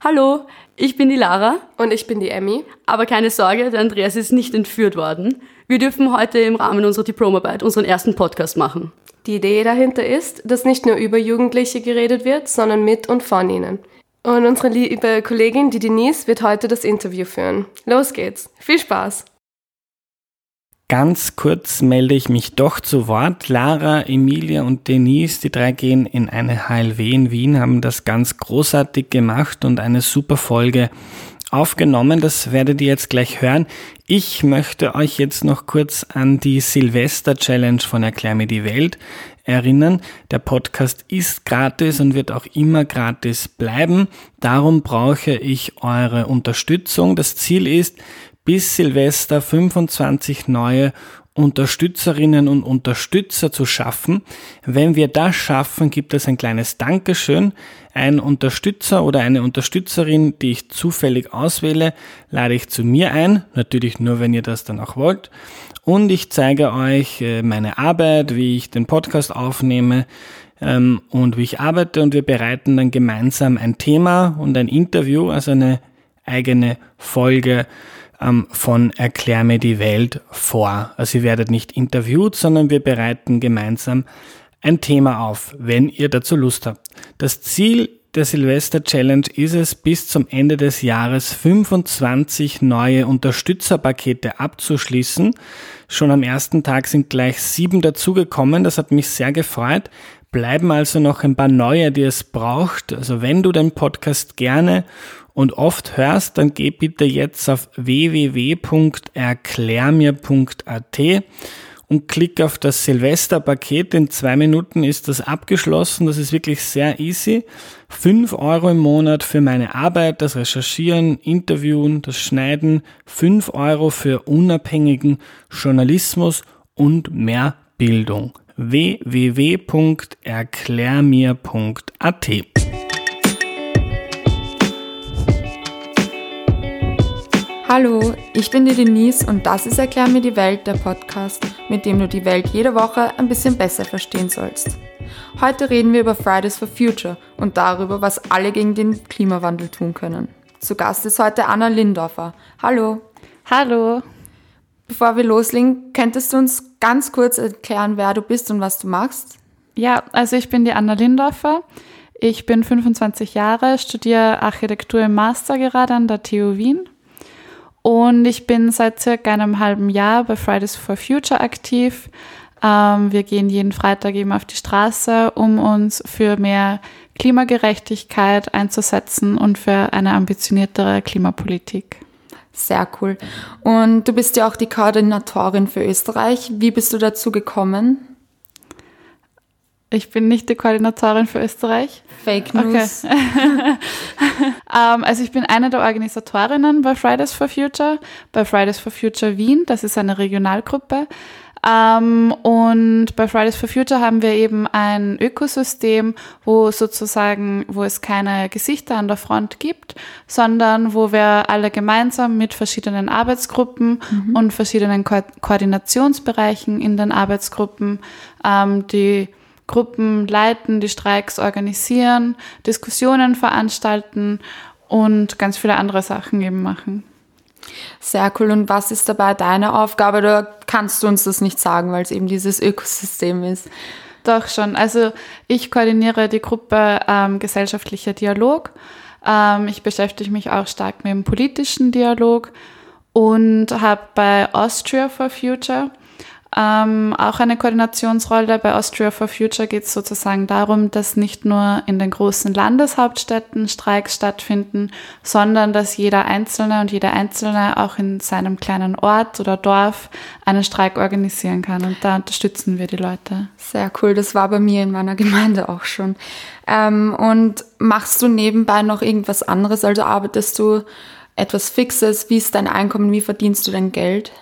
Hallo, ich bin die Lara. Und ich bin die Emmy. Aber keine Sorge, der Andreas ist nicht entführt worden. Wir dürfen heute im Rahmen unserer Diplomarbeit unseren ersten Podcast machen. Die Idee dahinter ist, dass nicht nur über Jugendliche geredet wird, sondern mit und von ihnen. Und unsere liebe Kollegin, die Denise, wird heute das Interview führen. Los geht's. Viel Spaß! Ganz kurz melde ich mich doch zu Wort. Lara, Emilia und Denise, die drei gehen in eine HLW in Wien, haben das ganz großartig gemacht und eine super Folge aufgenommen. Das werdet ihr jetzt gleich hören. Ich möchte euch jetzt noch kurz an die Silvester Challenge von Erklär mir die Welt erinnern. Der Podcast ist gratis und wird auch immer gratis bleiben. Darum brauche ich eure Unterstützung. Das Ziel ist, bis Silvester 25 neue Unterstützerinnen und Unterstützer zu schaffen. Wenn wir das schaffen, gibt es ein kleines Dankeschön. Ein Unterstützer oder eine Unterstützerin, die ich zufällig auswähle, lade ich zu mir ein. Natürlich nur, wenn ihr das dann auch wollt. Und ich zeige euch äh, meine Arbeit, wie ich den Podcast aufnehme ähm, und wie ich arbeite. Und wir bereiten dann gemeinsam ein Thema und ein Interview, also eine eigene Folge von Erklär mir die Welt vor. Also ihr werdet nicht interviewt, sondern wir bereiten gemeinsam ein Thema auf, wenn ihr dazu Lust habt. Das Ziel der Silvester Challenge ist es, bis zum Ende des Jahres 25 neue Unterstützerpakete abzuschließen. Schon am ersten Tag sind gleich sieben dazugekommen. Das hat mich sehr gefreut. Bleiben also noch ein paar neue, die es braucht. Also wenn du den Podcast gerne und oft hörst, dann geh bitte jetzt auf www.erklärmir.at und klick auf das Silvesterpaket. In zwei Minuten ist das abgeschlossen. Das ist wirklich sehr easy. Fünf Euro im Monat für meine Arbeit, das Recherchieren, Interviewen, das Schneiden. Fünf Euro für unabhängigen Journalismus und mehr Bildung. www.erklärmir.at Hallo, ich bin die Denise und das ist Erklär mir die Welt, der Podcast, mit dem du die Welt jede Woche ein bisschen besser verstehen sollst. Heute reden wir über Fridays for Future und darüber, was alle gegen den Klimawandel tun können. Zu Gast ist heute Anna Lindorfer. Hallo. Hallo. Bevor wir loslegen, könntest du uns ganz kurz erklären, wer du bist und was du machst? Ja, also ich bin die Anna Lindorfer. Ich bin 25 Jahre, studiere Architektur im Master gerade an der TU Wien und ich bin seit circa einem halben Jahr bei Fridays for Future aktiv. Ähm, wir gehen jeden Freitag eben auf die Straße, um uns für mehr Klimagerechtigkeit einzusetzen und für eine ambitioniertere Klimapolitik. Sehr cool. Und du bist ja auch die Koordinatorin für Österreich. Wie bist du dazu gekommen? Ich bin nicht die Koordinatorin für Österreich. Fake News. Okay. ähm, also ich bin eine der Organisatorinnen bei Fridays for Future, bei Fridays for Future Wien. Das ist eine Regionalgruppe. Ähm, und bei Fridays for Future haben wir eben ein Ökosystem, wo sozusagen, wo es keine Gesichter an der Front gibt, sondern wo wir alle gemeinsam mit verschiedenen Arbeitsgruppen mhm. und verschiedenen Ko Koordinationsbereichen in den Arbeitsgruppen ähm, die Gruppen leiten, die Streiks organisieren, Diskussionen veranstalten und ganz viele andere Sachen eben machen. Sehr cool. Und was ist dabei deine Aufgabe? Oder kannst du uns das nicht sagen, weil es eben dieses Ökosystem ist? Doch schon. Also ich koordiniere die Gruppe ähm, gesellschaftlicher Dialog. Ähm, ich beschäftige mich auch stark mit dem politischen Dialog und habe bei Austria for Future ähm, auch eine Koordinationsrolle. Bei Austria for Future geht es sozusagen darum, dass nicht nur in den großen Landeshauptstädten Streiks stattfinden, sondern dass jeder Einzelne und jeder Einzelne auch in seinem kleinen Ort oder Dorf einen Streik organisieren kann. Und da unterstützen wir die Leute. Sehr cool. Das war bei mir in meiner Gemeinde auch schon. Ähm, und machst du nebenbei noch irgendwas anderes? Also arbeitest du etwas Fixes? Wie ist dein Einkommen? Wie verdienst du dein Geld?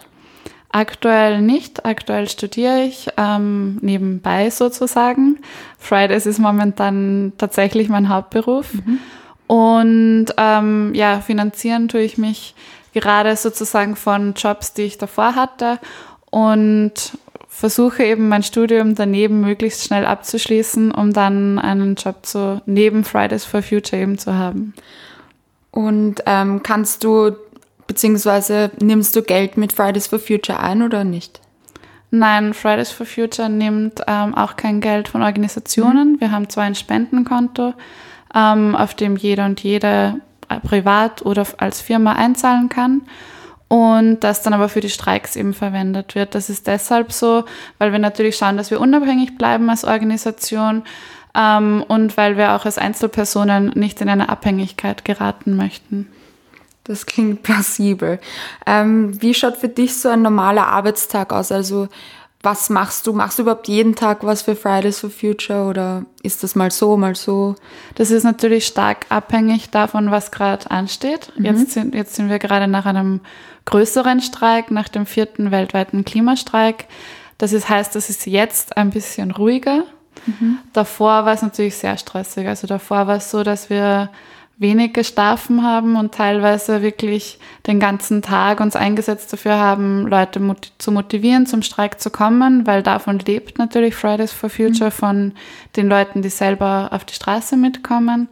Aktuell nicht. Aktuell studiere ich ähm, nebenbei sozusagen. Fridays ist momentan tatsächlich mein Hauptberuf. Mhm. Und ähm, ja, finanzieren tue ich mich gerade sozusagen von Jobs, die ich davor hatte und versuche eben mein Studium daneben möglichst schnell abzuschließen, um dann einen Job zu neben Fridays for Future eben zu haben. Und ähm, kannst du, beziehungsweise nimmst du Geld mit Fridays for Future ein oder nicht? Nein, Fridays for Future nimmt ähm, auch kein Geld von Organisationen. Mhm. Wir haben zwar ein Spendenkonto, ähm, auf dem jeder und jede äh, privat oder als Firma einzahlen kann und das dann aber für die Streiks eben verwendet wird. Das ist deshalb so, weil wir natürlich schauen, dass wir unabhängig bleiben als Organisation ähm, und weil wir auch als Einzelpersonen nicht in eine Abhängigkeit geraten möchten. Das klingt plausibel. Ähm, wie schaut für dich so ein normaler Arbeitstag aus? Also was machst du? Machst du überhaupt jeden Tag was für Fridays for Future oder ist das mal so, mal so? Das ist natürlich stark abhängig davon, was gerade ansteht. Mhm. Jetzt, sind, jetzt sind wir gerade nach einem größeren Streik, nach dem vierten weltweiten Klimastreik. Das ist, heißt, das ist jetzt ein bisschen ruhiger. Mhm. Davor war es natürlich sehr stressig. Also davor war es so, dass wir wenig geschlafen haben und teilweise wirklich den ganzen Tag uns eingesetzt dafür haben, Leute mot zu motivieren, zum Streik zu kommen, weil davon lebt natürlich Fridays for Future, mhm. von den Leuten, die selber auf die Straße mitkommen.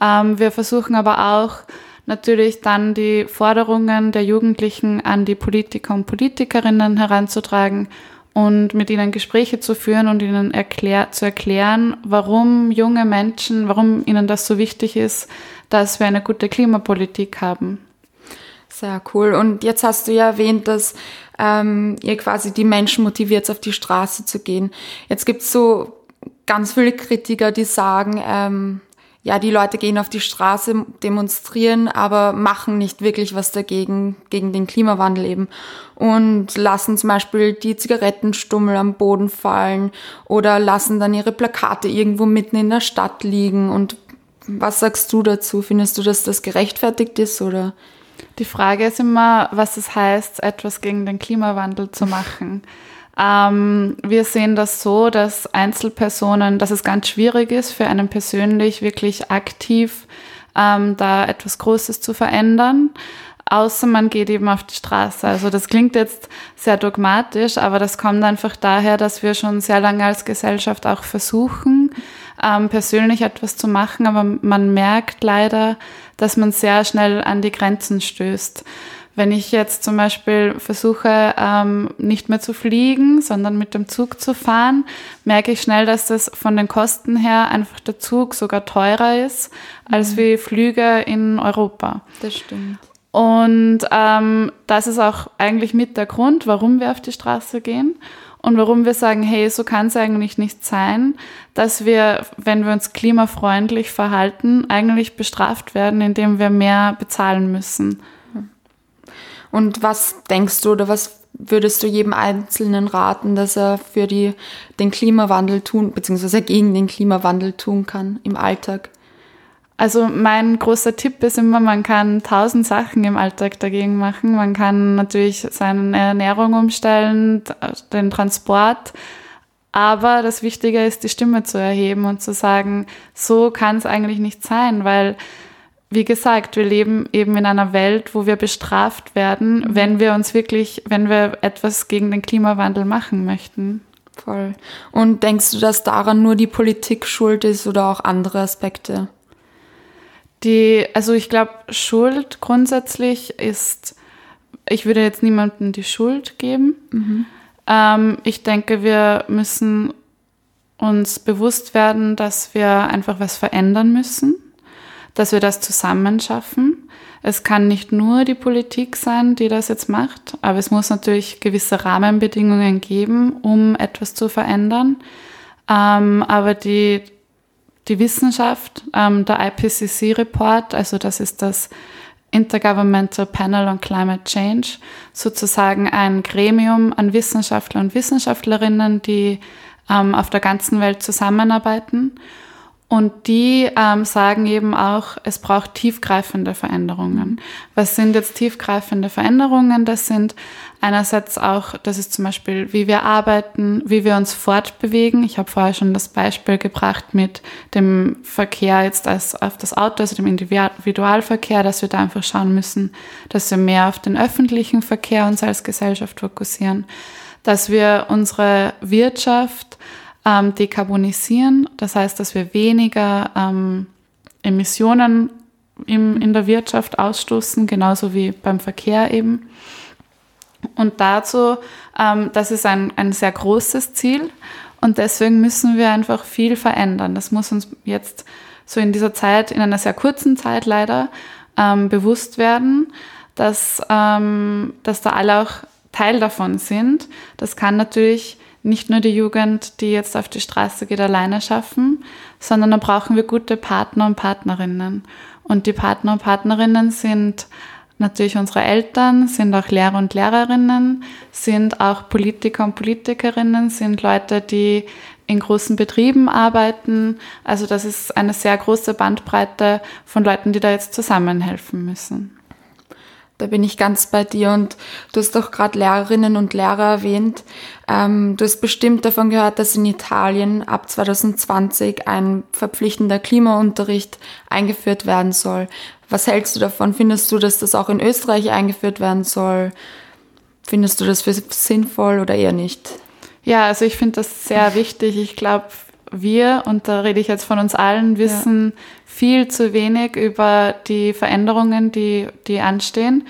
Ähm, wir versuchen aber auch natürlich dann die Forderungen der Jugendlichen an die Politiker und Politikerinnen heranzutragen und mit ihnen Gespräche zu führen und ihnen erklär, zu erklären, warum junge Menschen, warum ihnen das so wichtig ist, dass wir eine gute Klimapolitik haben. Sehr cool. Und jetzt hast du ja erwähnt, dass ähm, ihr quasi die Menschen motiviert, auf die Straße zu gehen. Jetzt gibt es so ganz viele Kritiker, die sagen, ähm, ja, die Leute gehen auf die Straße, demonstrieren, aber machen nicht wirklich was dagegen, gegen den Klimawandel eben. Und lassen zum Beispiel die Zigarettenstummel am Boden fallen oder lassen dann ihre Plakate irgendwo mitten in der Stadt liegen. Und was sagst du dazu? Findest du, dass das gerechtfertigt ist oder? Die Frage ist immer, was es heißt, etwas gegen den Klimawandel zu machen. Ähm, wir sehen das so, dass Einzelpersonen, dass es ganz schwierig ist, für einen persönlich wirklich aktiv ähm, da etwas Großes zu verändern. Außer man geht eben auf die Straße. Also das klingt jetzt sehr dogmatisch, aber das kommt einfach daher, dass wir schon sehr lange als Gesellschaft auch versuchen, ähm, persönlich etwas zu machen, aber man merkt leider, dass man sehr schnell an die Grenzen stößt. Wenn ich jetzt zum Beispiel versuche, ähm, nicht mehr zu fliegen, sondern mit dem Zug zu fahren, merke ich schnell, dass das von den Kosten her einfach der Zug sogar teurer ist als mhm. wie Flüge in Europa. Das stimmt. Und ähm, das ist auch eigentlich mit der Grund, warum wir auf die Straße gehen und warum wir sagen, hey, so kann es eigentlich nicht sein, dass wir, wenn wir uns klimafreundlich verhalten, eigentlich bestraft werden, indem wir mehr bezahlen müssen. Und was denkst du oder was würdest du jedem Einzelnen raten, dass er für die, den Klimawandel tun, beziehungsweise gegen den Klimawandel tun kann im Alltag? Also mein großer Tipp ist immer, man kann tausend Sachen im Alltag dagegen machen. Man kann natürlich seine Ernährung umstellen, den Transport. Aber das Wichtige ist, die Stimme zu erheben und zu sagen, so kann es eigentlich nicht sein, weil wie gesagt, wir leben eben in einer Welt, wo wir bestraft werden, mhm. wenn wir uns wirklich, wenn wir etwas gegen den Klimawandel machen möchten. Voll. Und denkst du, dass daran nur die Politik schuld ist oder auch andere Aspekte? Die, also ich glaube, Schuld grundsätzlich ist, ich würde jetzt niemandem die Schuld geben. Mhm. Ähm, ich denke, wir müssen uns bewusst werden, dass wir einfach was verändern müssen dass wir das zusammen schaffen. Es kann nicht nur die Politik sein, die das jetzt macht, aber es muss natürlich gewisse Rahmenbedingungen geben, um etwas zu verändern. Ähm, aber die, die Wissenschaft, ähm, der IPCC-Report, also das ist das Intergovernmental Panel on Climate Change, sozusagen ein Gremium an Wissenschaftler und Wissenschaftlerinnen, die ähm, auf der ganzen Welt zusammenarbeiten und die ähm, sagen eben auch, es braucht tiefgreifende Veränderungen. Was sind jetzt tiefgreifende Veränderungen? Das sind einerseits auch, das ist zum Beispiel, wie wir arbeiten, wie wir uns fortbewegen. Ich habe vorher schon das Beispiel gebracht mit dem Verkehr jetzt als auf das Auto, also dem Individualverkehr, dass wir da einfach schauen müssen, dass wir mehr auf den öffentlichen Verkehr uns als Gesellschaft fokussieren, dass wir unsere Wirtschaft ähm, dekarbonisieren. Das heißt, dass wir weniger ähm, Emissionen im, in der Wirtschaft ausstoßen, genauso wie beim Verkehr eben. Und dazu, ähm, das ist ein, ein sehr großes Ziel und deswegen müssen wir einfach viel verändern. Das muss uns jetzt so in dieser Zeit, in einer sehr kurzen Zeit leider, ähm, bewusst werden, dass, ähm, dass da alle auch Teil davon sind. Das kann natürlich nicht nur die Jugend, die jetzt auf die Straße geht, alleine schaffen, sondern da brauchen wir gute Partner und Partnerinnen. Und die Partner und Partnerinnen sind natürlich unsere Eltern, sind auch Lehrer und Lehrerinnen, sind auch Politiker und Politikerinnen, sind Leute, die in großen Betrieben arbeiten. Also das ist eine sehr große Bandbreite von Leuten, die da jetzt zusammenhelfen müssen. Da bin ich ganz bei dir und du hast doch gerade Lehrerinnen und Lehrer erwähnt. Ähm, du hast bestimmt davon gehört, dass in Italien ab 2020 ein verpflichtender Klimaunterricht eingeführt werden soll. Was hältst du davon? Findest du, dass das auch in Österreich eingeführt werden soll? Findest du das für sinnvoll oder eher nicht? Ja, also ich finde das sehr wichtig. Ich glaube, wir, und da rede ich jetzt von uns allen, wissen ja. Viel zu wenig über die Veränderungen, die, die anstehen,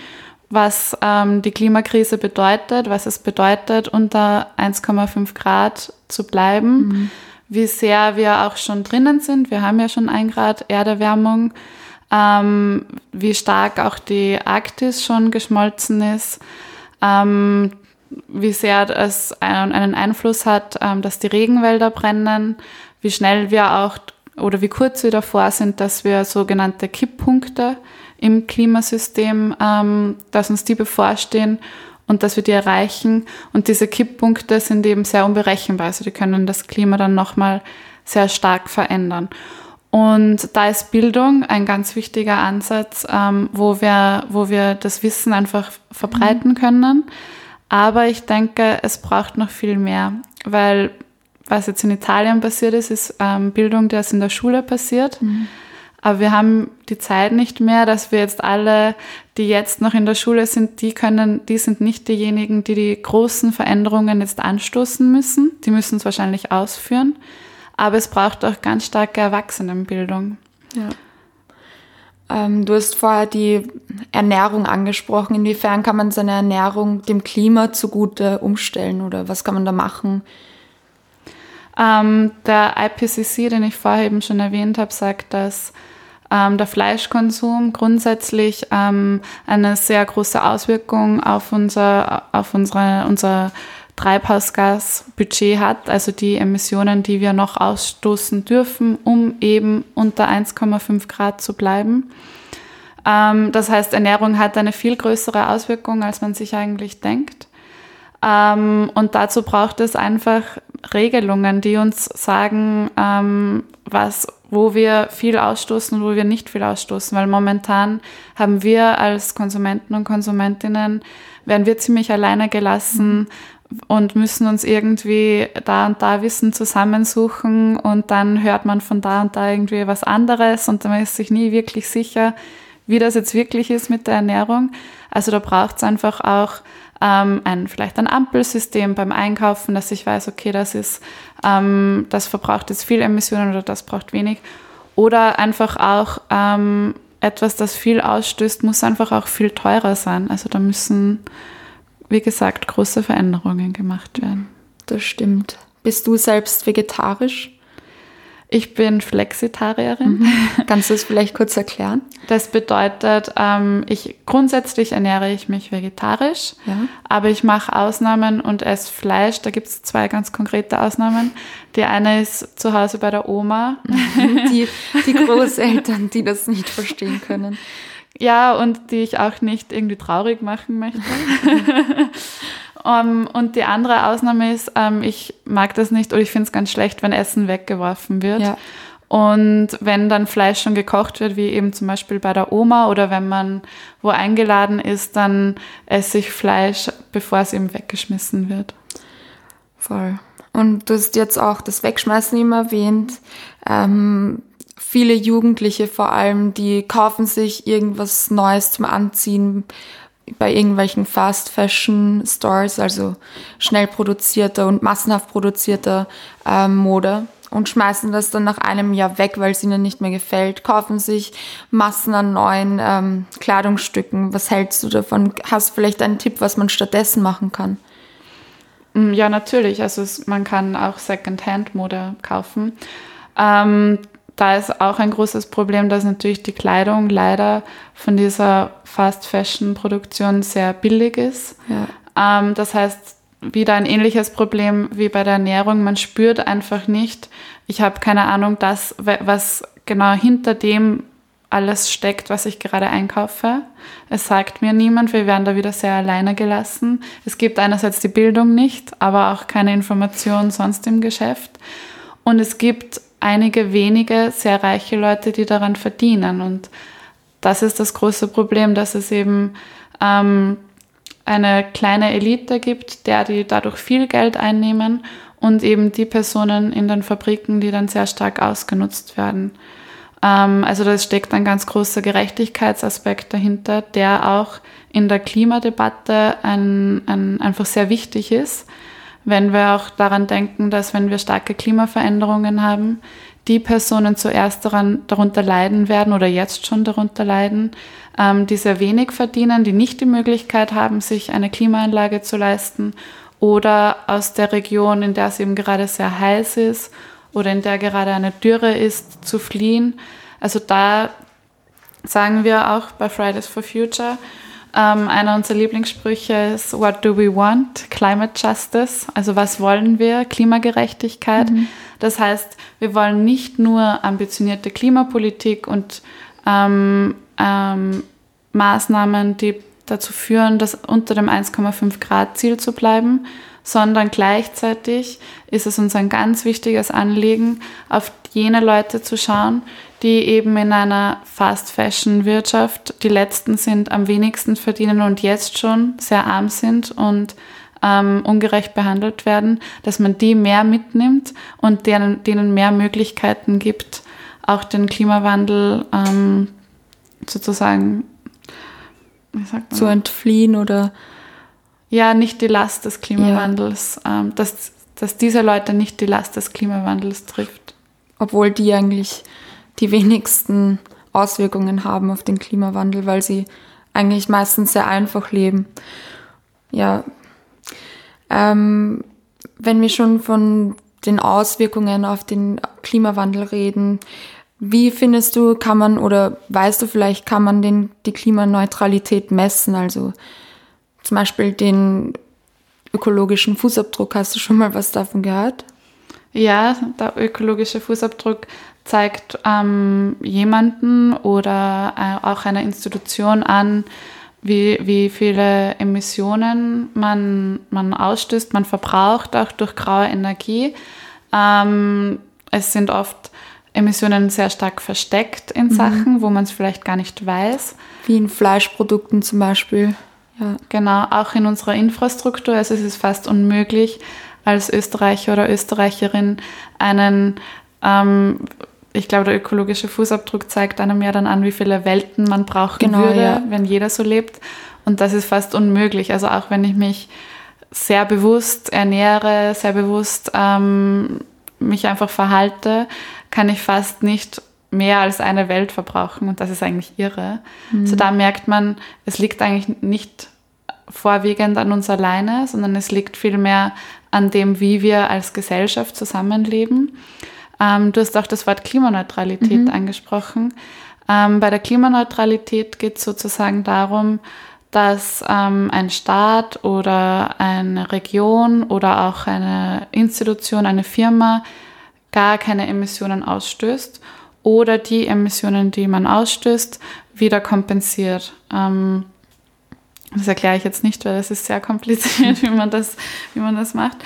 was ähm, die Klimakrise bedeutet, was es bedeutet, unter 1,5 Grad zu bleiben, mhm. wie sehr wir auch schon drinnen sind. Wir haben ja schon ein Grad Erderwärmung, ähm, wie stark auch die Arktis schon geschmolzen ist. Ähm, wie sehr es einen Einfluss hat, ähm, dass die Regenwälder brennen, wie schnell wir auch oder wie kurz wir davor sind, dass wir sogenannte Kipppunkte im Klimasystem, ähm, dass uns die bevorstehen und dass wir die erreichen. Und diese Kipppunkte sind eben sehr unberechenbar, also die können das Klima dann nochmal sehr stark verändern. Und da ist Bildung ein ganz wichtiger Ansatz, ähm, wo, wir, wo wir das Wissen einfach verbreiten können. Aber ich denke, es braucht noch viel mehr, weil was jetzt in Italien passiert ist, ist ähm, Bildung, die ist in der Schule passiert. Mhm. Aber wir haben die Zeit nicht mehr, dass wir jetzt alle, die jetzt noch in der Schule sind, die können, die sind nicht diejenigen, die die großen Veränderungen jetzt anstoßen müssen. Die müssen es wahrscheinlich ausführen. Aber es braucht auch ganz starke Erwachsenenbildung. Ja. Ähm, du hast vorher die Ernährung angesprochen. Inwiefern kann man seine Ernährung dem Klima zugute umstellen oder was kann man da machen? Ähm, der IPCC, den ich vorher eben schon erwähnt habe, sagt, dass ähm, der Fleischkonsum grundsätzlich ähm, eine sehr große Auswirkung auf unser, auf unsere, unser Treibhausgasbudget hat, also die Emissionen, die wir noch ausstoßen dürfen, um eben unter 1,5 Grad zu bleiben. Ähm, das heißt, Ernährung hat eine viel größere Auswirkung, als man sich eigentlich denkt. Ähm, und dazu braucht es einfach Regelungen, die uns sagen, ähm, was, wo wir viel ausstoßen und wo wir nicht viel ausstoßen. Weil momentan haben wir als Konsumenten und Konsumentinnen, werden wir ziemlich alleine gelassen, mhm und müssen uns irgendwie da und da Wissen zusammensuchen und dann hört man von da und da irgendwie was anderes und man ist sich nie wirklich sicher, wie das jetzt wirklich ist mit der Ernährung. Also da braucht es einfach auch ähm, ein, vielleicht ein Ampelsystem beim Einkaufen, dass ich weiß, okay, das ist, ähm, das verbraucht jetzt viel Emissionen oder das braucht wenig. Oder einfach auch ähm, etwas, das viel ausstößt, muss einfach auch viel teurer sein. Also da müssen wie gesagt, große Veränderungen gemacht werden. Das stimmt. Bist du selbst vegetarisch? Ich bin Flexitarierin. Mhm. Kannst du es vielleicht kurz erklären? Das bedeutet, ähm, ich grundsätzlich ernähre ich mich vegetarisch, ja. aber ich mache Ausnahmen und esse Fleisch. Da gibt es zwei ganz konkrete Ausnahmen. Die eine ist zu Hause bei der Oma. Die, die Großeltern, die das nicht verstehen können. Ja, und die ich auch nicht irgendwie traurig machen möchte. um, ähm, und die andere Ausnahme ist, um, ähm, ich mag das nicht oder ich finde es ganz schlecht, wenn Essen weggeworfen wird. Ja. Und wenn dann Fleisch schon gekocht wird, wie eben zum Beispiel bei der Oma oder wenn man wo eingeladen ist, dann esse ich Fleisch, bevor es eben weggeschmissen wird. Voll. Und du hast jetzt auch das Wegschmeißen immer erwähnt. Ähm, viele Jugendliche vor allem, die kaufen sich irgendwas Neues zum Anziehen bei irgendwelchen Fast Fashion Stores, also schnell produzierter und massenhaft produzierter ähm, Mode. und schmeißen das dann nach einem Jahr weg, weil es ihnen nicht mehr gefällt, kaufen sich Massen an neuen ähm, Kleidungsstücken. Was hältst du davon? Hast du vielleicht einen Tipp, was man stattdessen machen kann? Mm, ja, natürlich. Also es, man kann auch Second-Hand-Mode kaufen. Ähm, da ist auch ein großes Problem, dass natürlich die Kleidung leider von dieser Fast-Fashion-Produktion sehr billig ist. Ja. Ähm, das heißt, wieder ein ähnliches Problem wie bei der Ernährung. Man spürt einfach nicht, ich habe keine Ahnung, das, was genau hinter dem alles steckt, was ich gerade einkaufe. Es sagt mir niemand, wir werden da wieder sehr alleine gelassen. Es gibt einerseits die Bildung nicht, aber auch keine Information sonst im Geschäft. Und es gibt einige wenige sehr reiche Leute, die daran verdienen. Und das ist das große Problem, dass es eben ähm, eine kleine Elite gibt, der die dadurch viel Geld einnehmen und eben die Personen in den Fabriken, die dann sehr stark ausgenutzt werden. Ähm, also da steckt ein ganz großer Gerechtigkeitsaspekt dahinter, der auch in der Klimadebatte ein, ein, einfach sehr wichtig ist, wenn wir auch daran denken, dass wenn wir starke Klimaveränderungen haben, die Personen zuerst daran, darunter leiden werden oder jetzt schon darunter leiden, ähm, die sehr wenig verdienen, die nicht die Möglichkeit haben, sich eine Klimaanlage zu leisten oder aus der Region, in der es eben gerade sehr heiß ist oder in der gerade eine Dürre ist, zu fliehen. Also da sagen wir auch bei Fridays for Future, ähm, einer unserer Lieblingssprüche ist What do we want? Climate Justice. Also was wollen wir? Klimagerechtigkeit. Mhm. Das heißt, wir wollen nicht nur ambitionierte Klimapolitik und ähm, ähm, Maßnahmen, die dazu führen, dass unter dem 1,5 Grad Ziel zu bleiben, sondern gleichzeitig ist es uns ein ganz wichtiges Anliegen, auf jene Leute zu schauen, die eben in einer Fast-Fashion-Wirtschaft die letzten sind, am wenigsten verdienen und jetzt schon sehr arm sind und ähm, ungerecht behandelt werden, dass man die mehr mitnimmt und denen, denen mehr Möglichkeiten gibt, auch den Klimawandel ähm, sozusagen zu entfliehen oder ja, nicht die Last des Klimawandels, ja. ähm, dass, dass diese Leute nicht die Last des Klimawandels trifft. Obwohl die eigentlich die wenigsten Auswirkungen haben auf den Klimawandel, weil sie eigentlich meistens sehr einfach leben. Ja, ähm, wenn wir schon von den Auswirkungen auf den Klimawandel reden, wie findest du, kann man oder weißt du vielleicht, kann man den, die Klimaneutralität messen? Also zum Beispiel den ökologischen Fußabdruck. Hast du schon mal was davon gehört? Ja, der ökologische Fußabdruck zeigt ähm, jemanden oder äh, auch einer Institution an, wie, wie viele Emissionen man, man ausstößt, man verbraucht auch durch graue Energie. Ähm, es sind oft Emissionen sehr stark versteckt in mhm. Sachen, wo man es vielleicht gar nicht weiß. Wie in Fleischprodukten zum Beispiel. Ja. Genau, auch in unserer Infrastruktur. Also es ist fast unmöglich, als Österreicher oder Österreicherin einen ähm, ich glaube, der ökologische Fußabdruck zeigt einem ja dann an, wie viele Welten man brauchen genau, würde, ja. wenn jeder so lebt. Und das ist fast unmöglich. Also auch wenn ich mich sehr bewusst ernähre, sehr bewusst ähm, mich einfach verhalte, kann ich fast nicht mehr als eine Welt verbrauchen. Und das ist eigentlich irre. Mhm. So da merkt man, es liegt eigentlich nicht vorwiegend an uns alleine, sondern es liegt vielmehr an dem, wie wir als Gesellschaft zusammenleben. Ähm, du hast auch das Wort Klimaneutralität mhm. angesprochen. Ähm, bei der Klimaneutralität geht es sozusagen darum, dass ähm, ein Staat oder eine Region oder auch eine Institution, eine Firma gar keine Emissionen ausstößt oder die Emissionen, die man ausstößt, wieder kompensiert. Ähm, das erkläre ich jetzt nicht, weil es ist sehr kompliziert, wie man das, wie man das macht.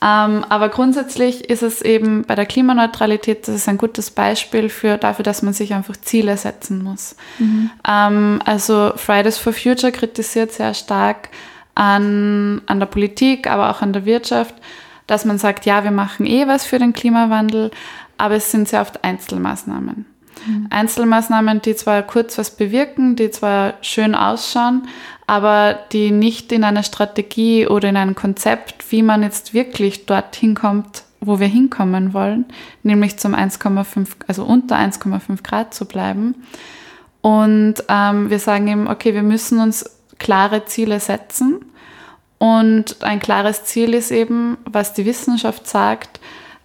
Ähm, aber grundsätzlich ist es eben bei der Klimaneutralität, das ist ein gutes Beispiel für, dafür, dass man sich einfach Ziele setzen muss. Mhm. Ähm, also Fridays for Future kritisiert sehr stark an, an der Politik, aber auch an der Wirtschaft, dass man sagt, ja, wir machen eh was für den Klimawandel, aber es sind sehr oft Einzelmaßnahmen. Mhm. Einzelmaßnahmen, die zwar kurz was bewirken, die zwar schön ausschauen, aber die nicht in einer Strategie oder in einem Konzept, wie man jetzt wirklich dorthin kommt, wo wir hinkommen wollen, nämlich zum 1,5, also unter 1,5 Grad zu bleiben. Und ähm, wir sagen eben, okay, wir müssen uns klare Ziele setzen. Und ein klares Ziel ist eben, was die Wissenschaft sagt,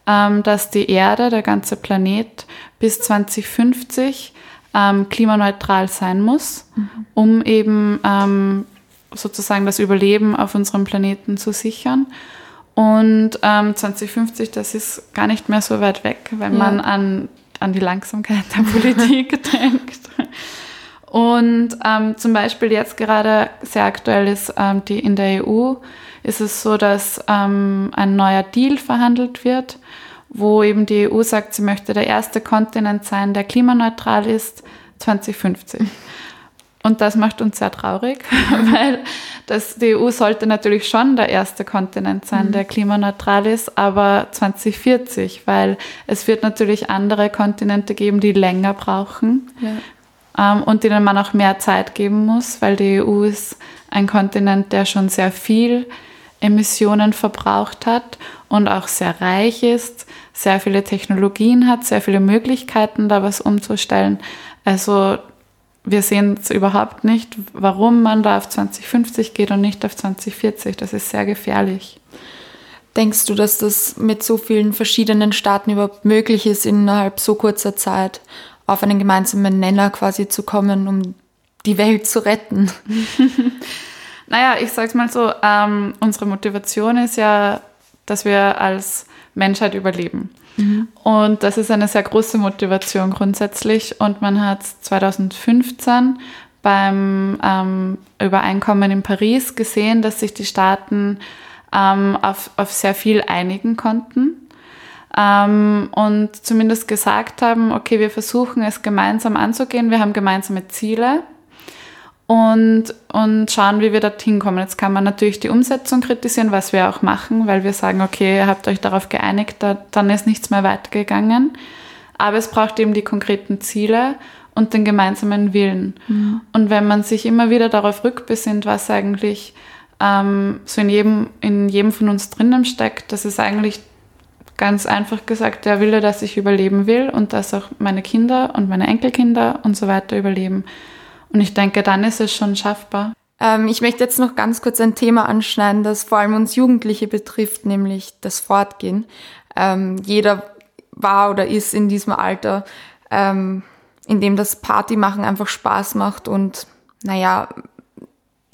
dass die Erde, der ganze Planet, bis 2050 ähm, klimaneutral sein muss, mhm. um eben ähm, sozusagen das Überleben auf unserem Planeten zu sichern. Und ähm, 2050, das ist gar nicht mehr so weit weg, wenn ja. man an, an die Langsamkeit der Politik denkt. Und ähm, zum Beispiel jetzt gerade sehr aktuell ist ähm, die in der EU ist es so, dass ähm, ein neuer Deal verhandelt wird, wo eben die EU sagt, sie möchte der erste Kontinent sein, der klimaneutral ist 2050. Und das macht uns sehr traurig, weil das, die EU sollte natürlich schon der erste Kontinent sein, mhm. der klimaneutral ist, aber 2040, weil es wird natürlich andere Kontinente geben, die länger brauchen ja. ähm, und denen man auch mehr Zeit geben muss, weil die EU ist ein Kontinent, der schon sehr viel Emissionen verbraucht hat und auch sehr reich ist, sehr viele Technologien hat, sehr viele Möglichkeiten, da was umzustellen. Also wir sehen es überhaupt nicht, warum man da auf 2050 geht und nicht auf 2040. Das ist sehr gefährlich. Denkst du, dass das mit so vielen verschiedenen Staaten überhaupt möglich ist, innerhalb so kurzer Zeit auf einen gemeinsamen Nenner quasi zu kommen, um die Welt zu retten? naja, ich sag's mal so, ähm, unsere Motivation ist ja, dass wir als Menschheit überleben. Mhm. Und das ist eine sehr große Motivation grundsätzlich. Und man hat 2015 beim ähm, Übereinkommen in Paris gesehen, dass sich die Staaten ähm, auf, auf sehr viel einigen konnten. Ähm, und zumindest gesagt haben, okay, wir versuchen es gemeinsam anzugehen, wir haben gemeinsame Ziele und, und schauen, wie wir dorthin kommen. Jetzt kann man natürlich die Umsetzung kritisieren, was wir auch machen, weil wir sagen, okay, ihr habt euch darauf geeinigt, da, dann ist nichts mehr weitergegangen. Aber es braucht eben die konkreten Ziele und den gemeinsamen Willen. Mhm. Und wenn man sich immer wieder darauf rückbesinnt, was eigentlich ähm, so in jedem, in jedem von uns drinnen steckt, das ist eigentlich ganz einfach gesagt der Wille, dass ich überleben will und dass auch meine Kinder und meine Enkelkinder und so weiter überleben. Und ich denke, dann ist es schon schaffbar. Ähm, ich möchte jetzt noch ganz kurz ein Thema anschneiden, das vor allem uns Jugendliche betrifft, nämlich das Fortgehen. Ähm, jeder war oder ist in diesem Alter, ähm, in dem das Partymachen einfach Spaß macht und naja,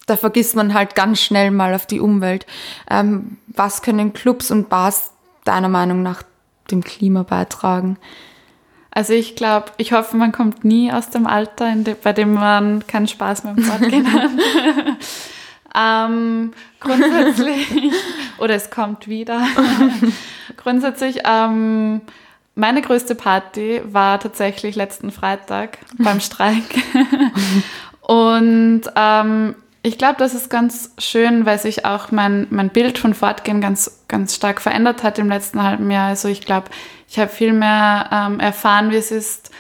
da vergisst man halt ganz schnell mal auf die Umwelt. Ähm, was können Clubs und Bars deiner Meinung nach dem Klima beitragen? Also ich glaube, ich hoffe, man kommt nie aus dem Alter, de, bei dem man keinen Spaß mehr im Fortgehen hat. ähm, grundsätzlich, oder es kommt wieder. grundsätzlich, ähm, meine größte Party war tatsächlich letzten Freitag beim Streik. Und ähm, ich glaube, das ist ganz schön, weil sich auch mein, mein Bild von Fortgehen ganz, ganz stark verändert hat im letzten halben Jahr. Also ich glaube, ich habe viel mehr ähm, erfahren, wie es ist,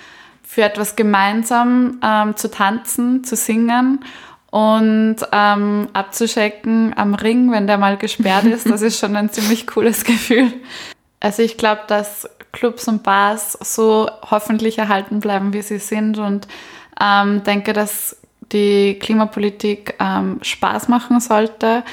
für etwas gemeinsam ähm, zu tanzen, zu singen und ähm, abzuschecken am Ring, wenn der mal gesperrt ist. Das ist schon ein ziemlich cooles Gefühl. Also ich glaube, dass Clubs und Bars so hoffentlich erhalten bleiben, wie sie sind und ähm, denke, dass die Klimapolitik ähm, Spaß machen sollte,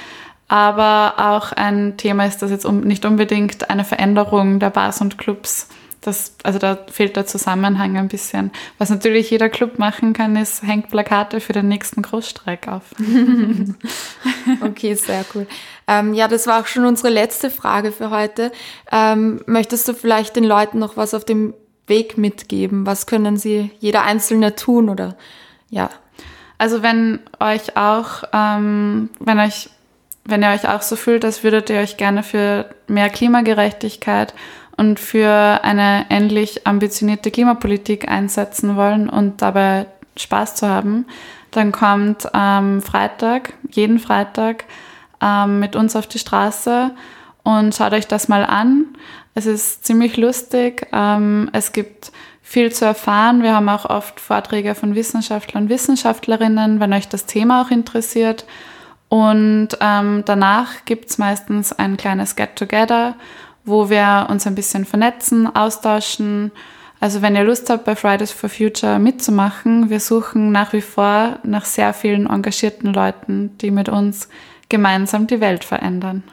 aber auch ein Thema ist, dass jetzt um, nicht unbedingt eine Veränderung der Bars und Clubs das, also da fehlt der Zusammenhang ein bisschen. Was natürlich jeder Club machen kann, ist, hängt Plakate für den nächsten Großstreik auf. okay, sehr cool. Ähm, ja, das war auch schon unsere letzte Frage für heute. Ähm, möchtest du vielleicht den Leuten noch was auf dem Weg mitgeben? Was können sie jeder Einzelne tun oder ja? Also wenn euch auch, ähm, wenn euch, wenn ihr euch auch so fühlt, als würdet ihr euch gerne für mehr Klimagerechtigkeit und für eine endlich ambitionierte Klimapolitik einsetzen wollen und dabei Spaß zu haben, dann kommt am Freitag, jeden Freitag, ähm, mit uns auf die Straße und schaut euch das mal an. Es ist ziemlich lustig. Ähm, es gibt viel zu erfahren. Wir haben auch oft Vorträge von Wissenschaftlern und Wissenschaftlerinnen, wenn euch das Thema auch interessiert. Und ähm, danach gibt es meistens ein kleines Get-Together, wo wir uns ein bisschen vernetzen, austauschen. Also wenn ihr Lust habt, bei Fridays for Future mitzumachen, wir suchen nach wie vor nach sehr vielen engagierten Leuten, die mit uns gemeinsam die Welt verändern.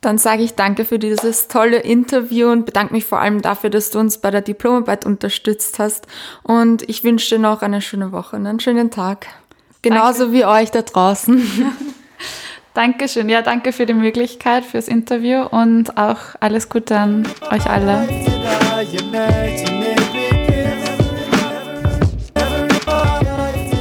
Dann sage ich danke für dieses tolle Interview und bedanke mich vor allem dafür, dass du uns bei der Diplomarbeit unterstützt hast. Und ich wünsche dir noch eine schöne Woche und einen schönen Tag. Genauso danke. wie euch da draußen. Dankeschön. Ja, danke für die Möglichkeit, fürs Interview und auch alles Gute an euch alle.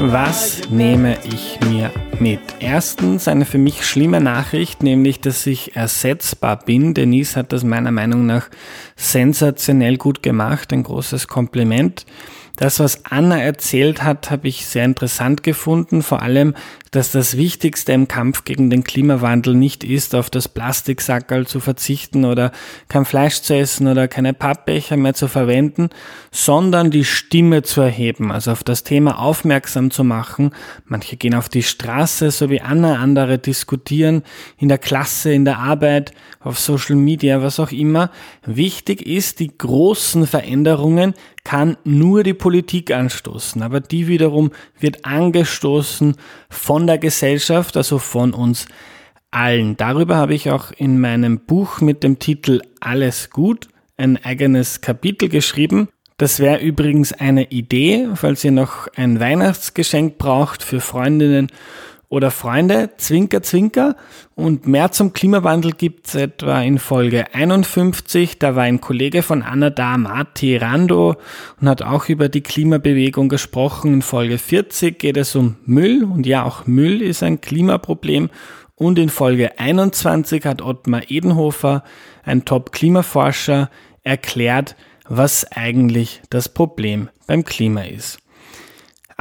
Was nehme ich mir mit? Erstens eine für mich schlimme Nachricht, nämlich, dass ich ersetzbar bin. Denise hat das meiner Meinung nach sensationell gut gemacht. Ein großes Kompliment. Das, was Anna erzählt hat, habe ich sehr interessant gefunden, vor allem, dass das Wichtigste im Kampf gegen den Klimawandel nicht ist, auf das Plastiksackerl zu verzichten oder kein Fleisch zu essen oder keine Pappbecher mehr zu verwenden, sondern die Stimme zu erheben, also auf das Thema aufmerksam zu machen. Manche gehen auf die Straße, so wie Anna, andere diskutieren in der Klasse, in der Arbeit, auf Social Media, was auch immer. Wichtig ist, die großen Veränderungen kann nur die Politik anstoßen, aber die wiederum wird angestoßen von der Gesellschaft, also von uns allen. Darüber habe ich auch in meinem Buch mit dem Titel Alles gut ein eigenes Kapitel geschrieben. Das wäre übrigens eine Idee, falls ihr noch ein Weihnachtsgeschenk braucht für Freundinnen oder Freunde, Zwinker, Zwinker. Und mehr zum Klimawandel gibt's etwa in Folge 51. Da war ein Kollege von Anna da, Marti Rando, und hat auch über die Klimabewegung gesprochen. In Folge 40 geht es um Müll. Und ja, auch Müll ist ein Klimaproblem. Und in Folge 21 hat Ottmar Edenhofer, ein Top-Klimaforscher, erklärt, was eigentlich das Problem beim Klima ist.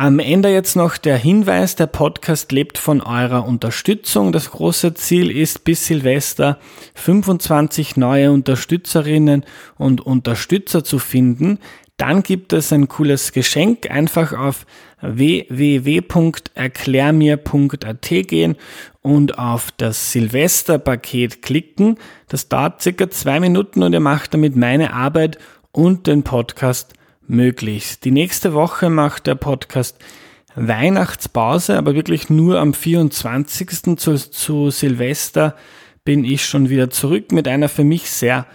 Am Ende jetzt noch der Hinweis, der Podcast lebt von eurer Unterstützung. Das große Ziel ist bis Silvester 25 neue Unterstützerinnen und Unterstützer zu finden. Dann gibt es ein cooles Geschenk. Einfach auf www.erklärmir.at gehen und auf das Silvesterpaket klicken. Das dauert circa zwei Minuten und ihr macht damit meine Arbeit und den Podcast möglichst. Die nächste Woche macht der Podcast Weihnachtspause, aber wirklich nur am 24. zu, zu Silvester bin ich schon wieder zurück mit einer für mich sehr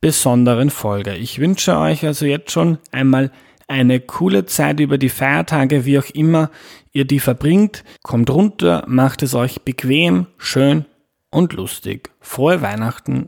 besonderen Folge. Ich wünsche euch also jetzt schon einmal eine coole Zeit über die Feiertage, wie auch immer ihr die verbringt. Kommt runter, macht es euch bequem, schön und lustig. Frohe Weihnachten.